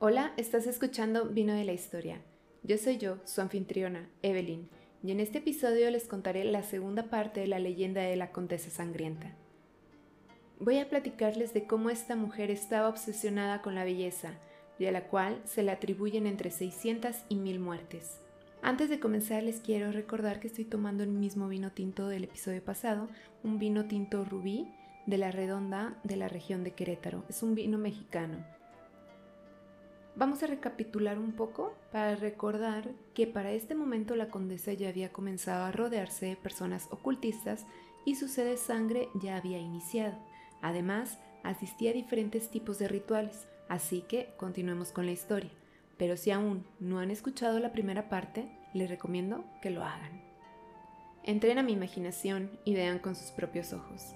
Hola, estás escuchando Vino de la Historia. Yo soy yo, su anfitriona, Evelyn, y en este episodio les contaré la segunda parte de la leyenda de la Condesa Sangrienta. Voy a platicarles de cómo esta mujer estaba obsesionada con la belleza, y a la cual se le atribuyen entre 600 y 1000 muertes. Antes de comenzar les quiero recordar que estoy tomando el mismo vino tinto del episodio pasado, un vino tinto rubí de la redonda de la región de Querétaro. Es un vino mexicano. Vamos a recapitular un poco para recordar que para este momento la condesa ya había comenzado a rodearse de personas ocultistas y su sed de sangre ya había iniciado. Además, asistía a diferentes tipos de rituales, así que continuemos con la historia pero si aún no han escuchado la primera parte, les recomiendo que lo hagan. Entren a mi imaginación y vean con sus propios ojos.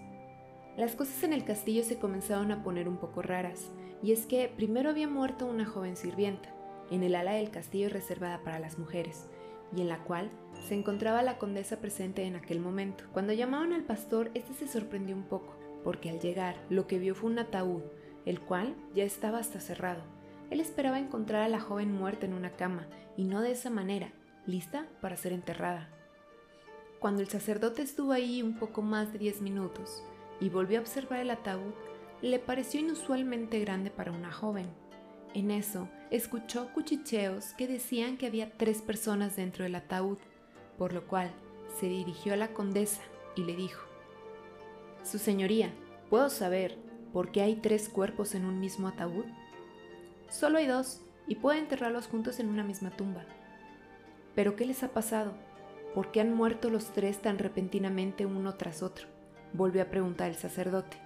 Las cosas en el castillo se comenzaron a poner un poco raras, y es que primero había muerto una joven sirvienta, en el ala del castillo reservada para las mujeres, y en la cual se encontraba la condesa presente en aquel momento. Cuando llamaron al pastor, este se sorprendió un poco, porque al llegar lo que vio fue un ataúd, el cual ya estaba hasta cerrado, él esperaba encontrar a la joven muerta en una cama, y no de esa manera, lista para ser enterrada. Cuando el sacerdote estuvo ahí un poco más de diez minutos y volvió a observar el ataúd, le pareció inusualmente grande para una joven. En eso, escuchó cuchicheos que decían que había tres personas dentro del ataúd, por lo cual se dirigió a la condesa y le dijo, Su señoría, ¿puedo saber por qué hay tres cuerpos en un mismo ataúd? Solo hay dos y puede enterrarlos juntos en una misma tumba. ¿Pero qué les ha pasado? ¿Por qué han muerto los tres tan repentinamente uno tras otro? Volvió a preguntar el sacerdote.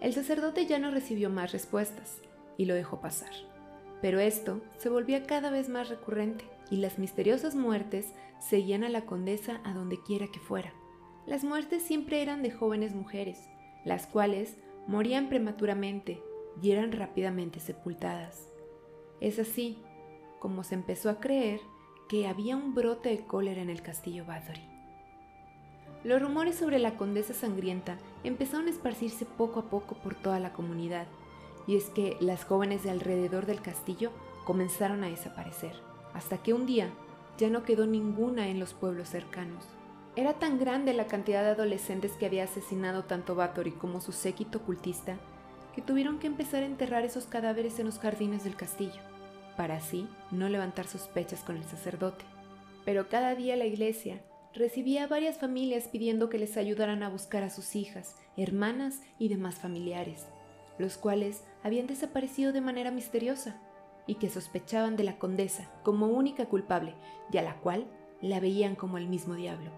El sacerdote ya no recibió más respuestas y lo dejó pasar. Pero esto se volvía cada vez más recurrente y las misteriosas muertes seguían a la condesa a donde quiera que fuera. Las muertes siempre eran de jóvenes mujeres, las cuales morían prematuramente y eran rápidamente sepultadas. Es así como se empezó a creer que había un brote de cólera en el castillo Bathory. Los rumores sobre la condesa sangrienta empezaron a esparcirse poco a poco por toda la comunidad, y es que las jóvenes de alrededor del castillo comenzaron a desaparecer, hasta que un día ya no quedó ninguna en los pueblos cercanos. Era tan grande la cantidad de adolescentes que había asesinado tanto Bathory como su séquito ocultista que tuvieron que empezar a enterrar esos cadáveres en los jardines del castillo, para así no levantar sospechas con el sacerdote. Pero cada día la iglesia recibía varias familias pidiendo que les ayudaran a buscar a sus hijas, hermanas y demás familiares, los cuales habían desaparecido de manera misteriosa y que sospechaban de la condesa como única culpable y a la cual la veían como el mismo diablo.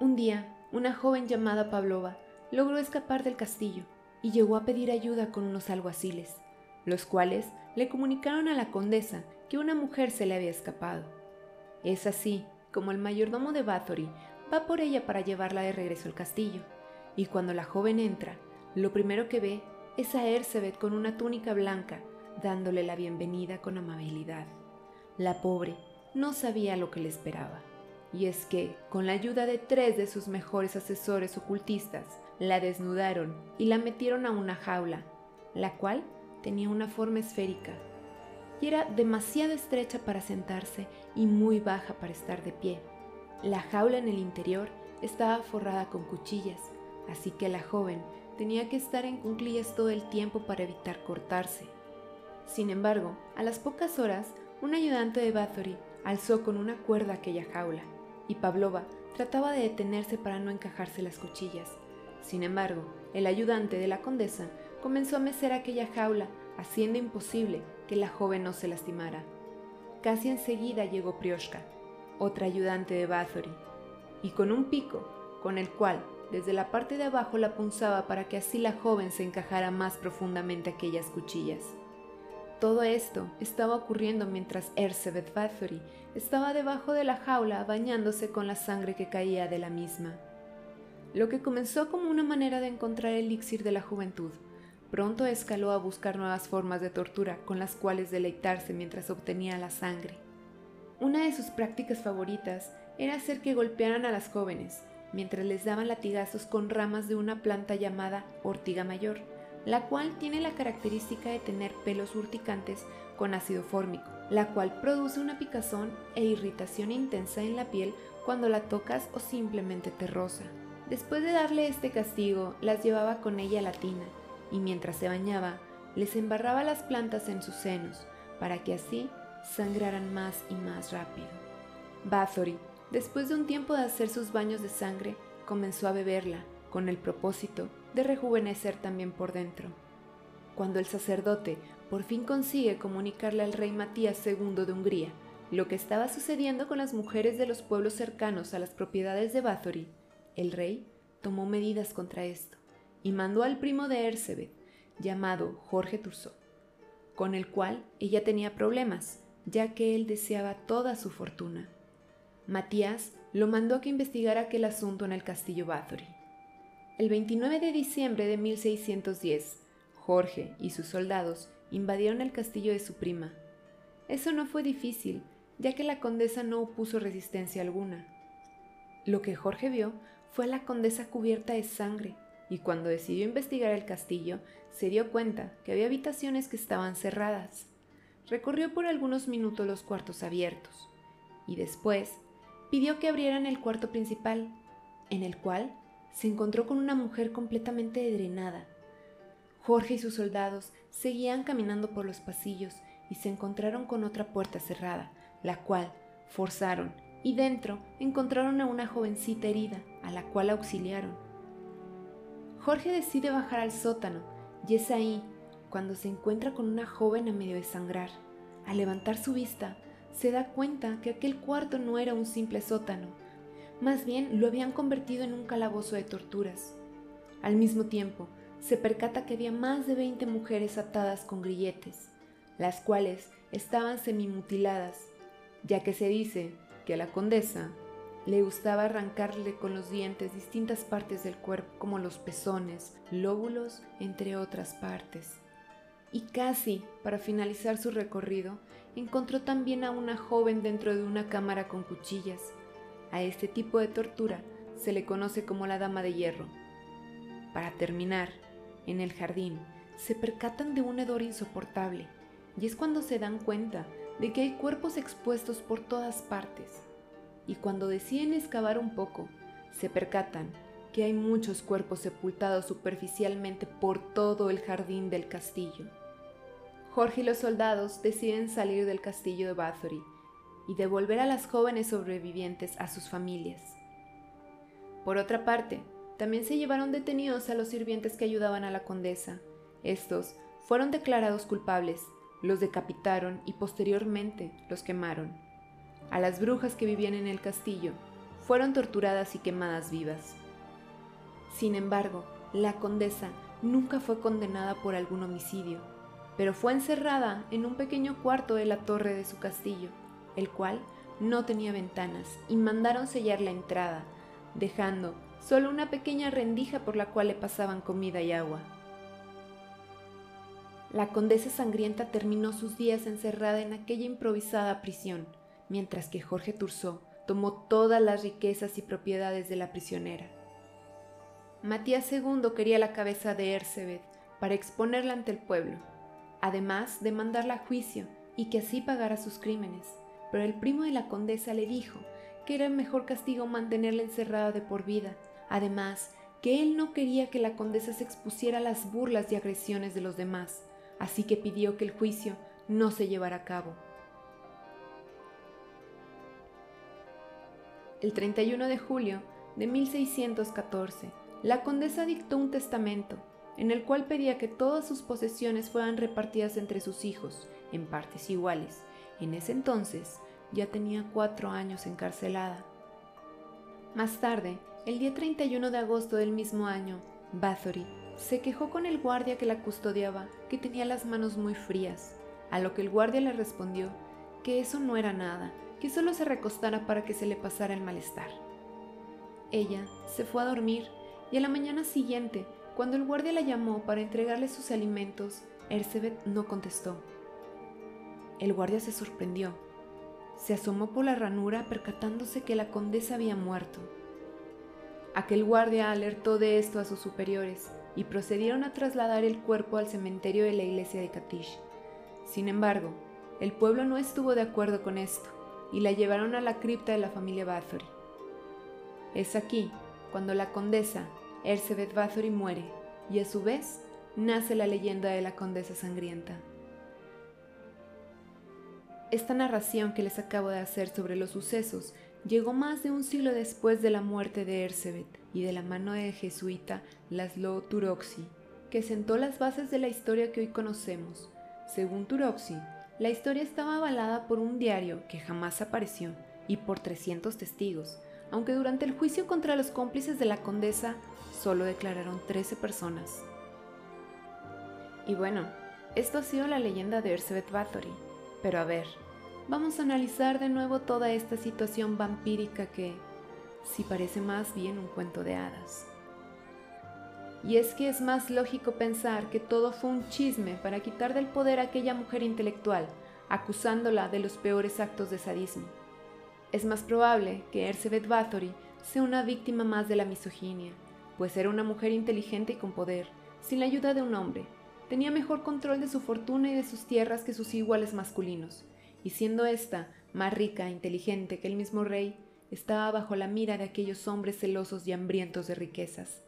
Un día, una joven llamada Pavlova logró escapar del castillo y llegó a pedir ayuda con unos alguaciles, los cuales le comunicaron a la condesa que una mujer se le había escapado. Es así como el mayordomo de Bathory va por ella para llevarla de regreso al castillo, y cuando la joven entra, lo primero que ve es a Ersebet con una túnica blanca, dándole la bienvenida con amabilidad. La pobre no sabía lo que le esperaba, y es que, con la ayuda de tres de sus mejores asesores ocultistas, la desnudaron y la metieron a una jaula, la cual tenía una forma esférica y era demasiado estrecha para sentarse y muy baja para estar de pie. La jaula en el interior estaba forrada con cuchillas, así que la joven tenía que estar en cunclillas todo el tiempo para evitar cortarse. Sin embargo, a las pocas horas, un ayudante de Bathory alzó con una cuerda aquella jaula, y Pavlova trataba de detenerse para no encajarse las cuchillas, sin embargo, el ayudante de la condesa comenzó a mecer aquella jaula, haciendo imposible que la joven no se lastimara. Casi enseguida llegó Prioshka, otra ayudante de Bathory, y con un pico, con el cual desde la parte de abajo la punzaba para que así la joven se encajara más profundamente aquellas cuchillas. Todo esto estaba ocurriendo mientras Ersebet Bathory estaba debajo de la jaula bañándose con la sangre que caía de la misma. Lo que comenzó como una manera de encontrar el elixir de la juventud, pronto escaló a buscar nuevas formas de tortura con las cuales deleitarse mientras obtenía la sangre. Una de sus prácticas favoritas era hacer que golpearan a las jóvenes, mientras les daban latigazos con ramas de una planta llamada ortiga mayor, la cual tiene la característica de tener pelos urticantes con ácido fórmico, la cual produce una picazón e irritación intensa en la piel cuando la tocas o simplemente te roza. Después de darle este castigo, las llevaba con ella a la tina y mientras se bañaba, les embarraba las plantas en sus senos para que así sangraran más y más rápido. Bathory, después de un tiempo de hacer sus baños de sangre, comenzó a beberla con el propósito de rejuvenecer también por dentro. Cuando el sacerdote por fin consigue comunicarle al rey Matías II de Hungría lo que estaba sucediendo con las mujeres de los pueblos cercanos a las propiedades de Bathory, el rey tomó medidas contra esto y mandó al primo de Ersebet, llamado Jorge Tursó, con el cual ella tenía problemas, ya que él deseaba toda su fortuna. Matías lo mandó a que investigara aquel asunto en el castillo Bathory. El 29 de diciembre de 1610, Jorge y sus soldados invadieron el castillo de su prima. Eso no fue difícil, ya que la condesa no opuso resistencia alguna. Lo que Jorge vio fue a la condesa cubierta de sangre, y cuando decidió investigar el castillo, se dio cuenta que había habitaciones que estaban cerradas. Recorrió por algunos minutos los cuartos abiertos, y después pidió que abrieran el cuarto principal, en el cual se encontró con una mujer completamente drenada. Jorge y sus soldados seguían caminando por los pasillos y se encontraron con otra puerta cerrada, la cual forzaron y dentro encontraron a una jovencita herida, a la cual auxiliaron. Jorge decide bajar al sótano y es ahí cuando se encuentra con una joven a medio de sangrar. Al levantar su vista, se da cuenta que aquel cuarto no era un simple sótano, más bien lo habían convertido en un calabozo de torturas. Al mismo tiempo, se percata que había más de 20 mujeres atadas con grilletes, las cuales estaban semimutiladas, ya que se dice que la condesa le gustaba arrancarle con los dientes distintas partes del cuerpo como los pezones, lóbulos, entre otras partes. Y casi para finalizar su recorrido, encontró también a una joven dentro de una cámara con cuchillas, a este tipo de tortura se le conoce como la dama de hierro. Para terminar, en el jardín se percatan de un hedor insoportable y es cuando se dan cuenta de que hay cuerpos expuestos por todas partes. Y cuando deciden excavar un poco, se percatan que hay muchos cuerpos sepultados superficialmente por todo el jardín del castillo. Jorge y los soldados deciden salir del castillo de Bathory y devolver a las jóvenes sobrevivientes a sus familias. Por otra parte, también se llevaron detenidos a los sirvientes que ayudaban a la condesa. Estos fueron declarados culpables, los decapitaron y posteriormente los quemaron. A las brujas que vivían en el castillo fueron torturadas y quemadas vivas. Sin embargo, la condesa nunca fue condenada por algún homicidio, pero fue encerrada en un pequeño cuarto de la torre de su castillo el cual no tenía ventanas, y mandaron sellar la entrada, dejando solo una pequeña rendija por la cual le pasaban comida y agua. La condesa sangrienta terminó sus días encerrada en aquella improvisada prisión, mientras que Jorge Tursó tomó todas las riquezas y propiedades de la prisionera. Matías II quería la cabeza de Ersebet para exponerla ante el pueblo, además de mandarla a juicio y que así pagara sus crímenes pero el primo de la condesa le dijo que era mejor castigo mantenerla encerrada de por vida. Además, que él no quería que la condesa se expusiera a las burlas y agresiones de los demás, así que pidió que el juicio no se llevara a cabo. El 31 de julio de 1614, la condesa dictó un testamento en el cual pedía que todas sus posesiones fueran repartidas entre sus hijos en partes iguales en ese entonces ya tenía cuatro años encarcelada. Más tarde, el día 31 de agosto del mismo año, Bathory se quejó con el guardia que la custodiaba que tenía las manos muy frías, a lo que el guardia le respondió que eso no era nada, que solo se recostara para que se le pasara el malestar. Ella se fue a dormir y a la mañana siguiente, cuando el guardia la llamó para entregarle sus alimentos, Ersebet no contestó. El guardia se sorprendió. Se asomó por la ranura percatándose que la condesa había muerto. Aquel guardia alertó de esto a sus superiores, y procedieron a trasladar el cuerpo al cementerio de la iglesia de Katish. Sin embargo, el pueblo no estuvo de acuerdo con esto y la llevaron a la cripta de la familia Bathory. Es aquí cuando la condesa Erzsébet Bathory muere y a su vez nace la leyenda de la condesa sangrienta. Esta narración que les acabo de hacer sobre los sucesos llegó más de un siglo después de la muerte de Erzsébet y de la mano del jesuita Laszlo Turoxi, que sentó las bases de la historia que hoy conocemos. Según Turoxi, la historia estaba avalada por un diario que jamás apareció y por 300 testigos, aunque durante el juicio contra los cómplices de la condesa solo declararon 13 personas. Y bueno, esto ha sido la leyenda de Erzsébet Bathory, pero a ver, vamos a analizar de nuevo toda esta situación vampírica que, si parece más bien un cuento de hadas. Y es que es más lógico pensar que todo fue un chisme para quitar del poder a aquella mujer intelectual, acusándola de los peores actos de sadismo. Es más probable que Erzsébet Bathory sea una víctima más de la misoginia, pues era una mujer inteligente y con poder, sin la ayuda de un hombre. Tenía mejor control de su fortuna y de sus tierras que sus iguales masculinos, y siendo ésta más rica e inteligente que el mismo rey, estaba bajo la mira de aquellos hombres celosos y hambrientos de riquezas.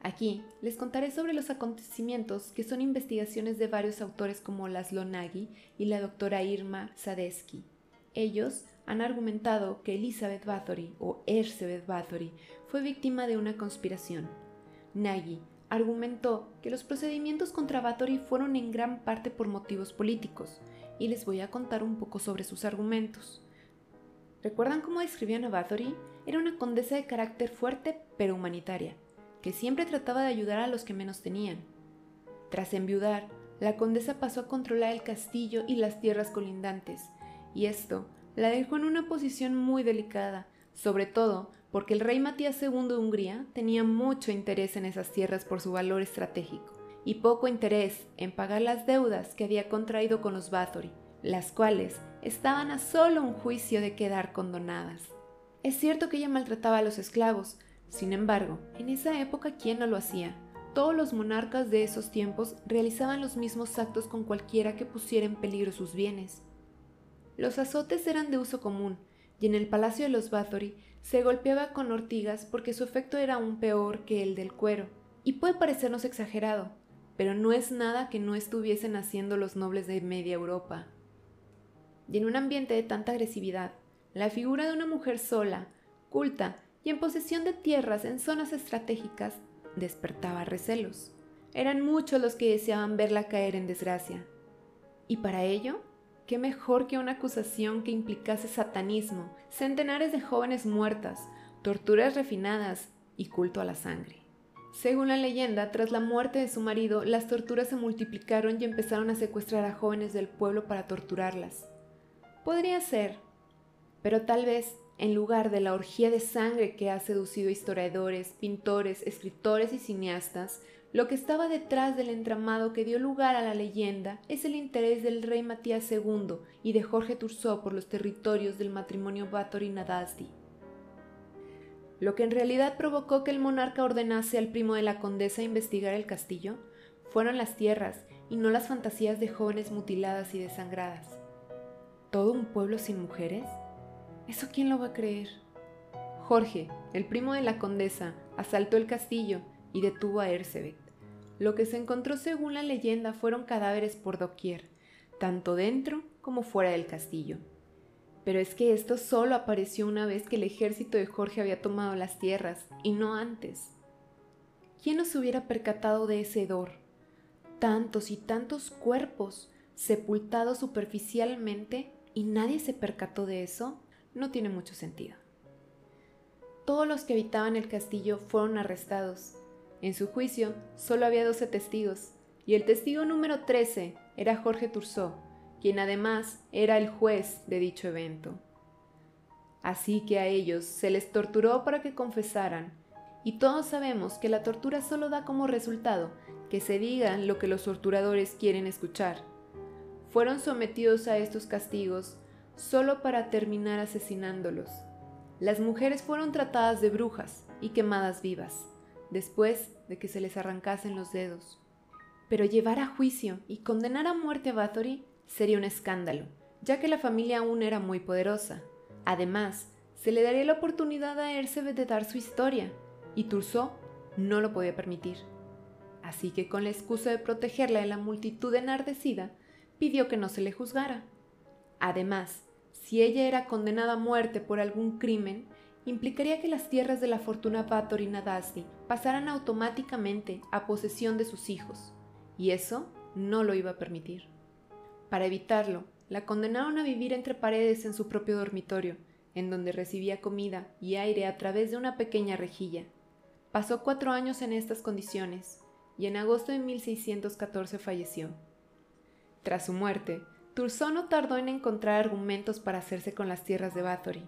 Aquí les contaré sobre los acontecimientos que son investigaciones de varios autores como Laszlo Nagy y la doctora Irma Sadesky. Ellos han argumentado que Elizabeth Bathory o Erzsébet Bathory fue víctima de una conspiración. Nagy argumentó que los procedimientos contra Bathory fueron en gran parte por motivos políticos, y les voy a contar un poco sobre sus argumentos. ¿Recuerdan cómo describían a Bathory? Era una condesa de carácter fuerte pero humanitaria, que siempre trataba de ayudar a los que menos tenían. Tras enviudar, la condesa pasó a controlar el castillo y las tierras colindantes, y esto la dejó en una posición muy delicada, sobre todo porque el rey Matías II de Hungría tenía mucho interés en esas tierras por su valor estratégico y poco interés en pagar las deudas que había contraído con los Bathory, las cuales estaban a solo un juicio de quedar condonadas. Es cierto que ella maltrataba a los esclavos, sin embargo, en esa época ¿quién no lo hacía? Todos los monarcas de esos tiempos realizaban los mismos actos con cualquiera que pusiera en peligro sus bienes. Los azotes eran de uso común, y en el palacio de los Bathory se golpeaba con ortigas porque su efecto era aún peor que el del cuero. Y puede parecernos exagerado, pero no es nada que no estuviesen haciendo los nobles de media Europa. Y en un ambiente de tanta agresividad, la figura de una mujer sola, culta y en posesión de tierras en zonas estratégicas despertaba recelos. Eran muchos los que deseaban verla caer en desgracia. Y para ello, qué mejor que una acusación que implicase satanismo, centenares de jóvenes muertas, torturas refinadas y culto a la sangre. Según la leyenda, tras la muerte de su marido, las torturas se multiplicaron y empezaron a secuestrar a jóvenes del pueblo para torturarlas. Podría ser, pero tal vez, en lugar de la orgía de sangre que ha seducido historiadores, pintores, escritores y cineastas, lo que estaba detrás del entramado que dio lugar a la leyenda es el interés del rey Matías II y de Jorge Turzó por los territorios del matrimonio Báthory-Nadasdi lo que en realidad provocó que el monarca ordenase al primo de la condesa investigar el castillo fueron las tierras y no las fantasías de jóvenes mutiladas y desangradas. ¿Todo un pueblo sin mujeres? ¿Eso quién lo va a creer? Jorge, el primo de la condesa, asaltó el castillo y detuvo a Erzsébet. Lo que se encontró según la leyenda fueron cadáveres por doquier, tanto dentro como fuera del castillo. Pero es que esto solo apareció una vez que el ejército de Jorge había tomado las tierras, y no antes. ¿Quién nos hubiera percatado de ese hedor? Tantos y tantos cuerpos sepultados superficialmente y nadie se percató de eso, no tiene mucho sentido. Todos los que habitaban el castillo fueron arrestados. En su juicio solo había 12 testigos, y el testigo número 13 era Jorge Turzó, quien además era el juez de dicho evento. Así que a ellos se les torturó para que confesaran, y todos sabemos que la tortura solo da como resultado que se diga lo que los torturadores quieren escuchar. Fueron sometidos a estos castigos solo para terminar asesinándolos. Las mujeres fueron tratadas de brujas y quemadas vivas. después de que se les arrancasen los dedos. Pero llevar a juicio y condenar a muerte a Bathory sería un escándalo, ya que la familia aún era muy poderosa. Además, se le daría la oportunidad a Ersebe de dar su historia, y Turso no lo podía permitir. Así que con la excusa de protegerla de la multitud enardecida, pidió que no se le juzgara. Además, si ella era condenada a muerte por algún crimen, implicaría que las tierras de la fortuna Vator y Nadasdi pasaran automáticamente a posesión de sus hijos, y eso no lo iba a permitir. Para evitarlo, la condenaron a vivir entre paredes en su propio dormitorio, en donde recibía comida y aire a través de una pequeña rejilla. Pasó cuatro años en estas condiciones, y en agosto de 1614 falleció. Tras su muerte, Turso no tardó en encontrar argumentos para hacerse con las tierras de Bathory,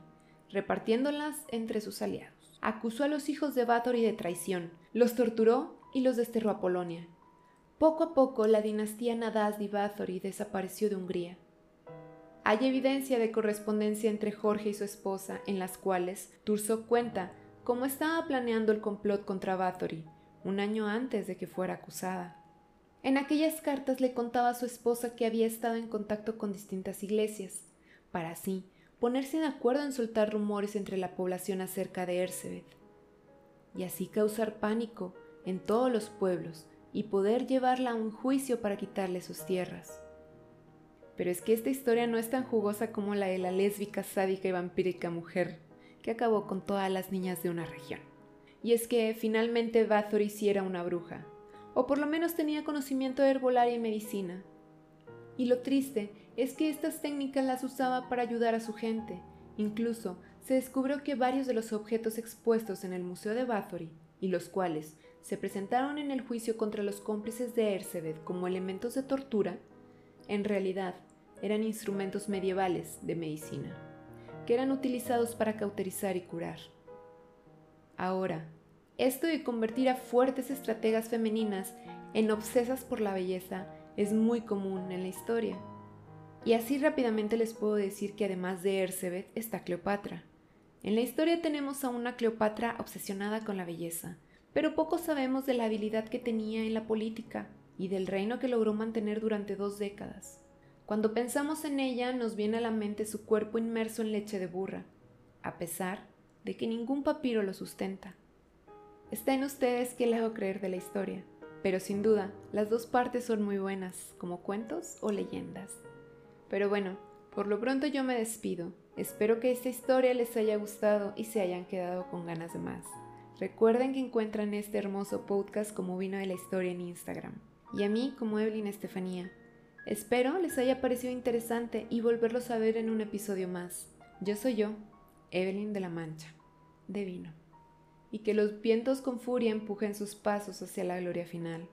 repartiéndolas entre sus aliados. Acusó a los hijos de Bathory de traición, los torturó y los desterró a Polonia. Poco a poco la dinastía Nadasdi Bathory desapareció de Hungría. Hay evidencia de correspondencia entre Jorge y su esposa en las cuales Turso cuenta cómo estaba planeando el complot contra Bathory un año antes de que fuera acusada. En aquellas cartas le contaba a su esposa que había estado en contacto con distintas iglesias, para así ponerse de acuerdo en soltar rumores entre la población acerca de Ersebet, y así causar pánico en todos los pueblos y poder llevarla a un juicio para quitarle sus tierras. Pero es que esta historia no es tan jugosa como la de la lésbica, sádica y vampírica mujer que acabó con todas las niñas de una región. Y es que finalmente Bathory sí era una bruja, o por lo menos tenía conocimiento de herbolaria y medicina. Y lo triste es que estas técnicas las usaba para ayudar a su gente. Incluso se descubrió que varios de los objetos expuestos en el Museo de Bathory, y los cuales se presentaron en el juicio contra los cómplices de Ersebet como elementos de tortura, en realidad eran instrumentos medievales de medicina, que eran utilizados para cauterizar y curar. Ahora, esto de convertir a fuertes estrategas femeninas en obsesas por la belleza es muy común en la historia. Y así rápidamente les puedo decir que además de Ersebet está Cleopatra. En la historia tenemos a una Cleopatra obsesionada con la belleza, pero poco sabemos de la habilidad que tenía en la política y del reino que logró mantener durante dos décadas. Cuando pensamos en ella nos viene a la mente su cuerpo inmerso en leche de burra, a pesar de que ningún papiro lo sustenta. Está en ustedes qué le hago creer de la historia, pero sin duda las dos partes son muy buenas, como cuentos o leyendas. Pero bueno, por lo pronto yo me despido. Espero que esta historia les haya gustado y se hayan quedado con ganas de más. Recuerden que encuentran este hermoso podcast como Vino de la Historia en Instagram y a mí como Evelyn Estefanía. Espero les haya parecido interesante y volverlos a ver en un episodio más. Yo soy yo, Evelyn de la Mancha, de vino, y que los vientos con furia empujen sus pasos hacia la gloria final.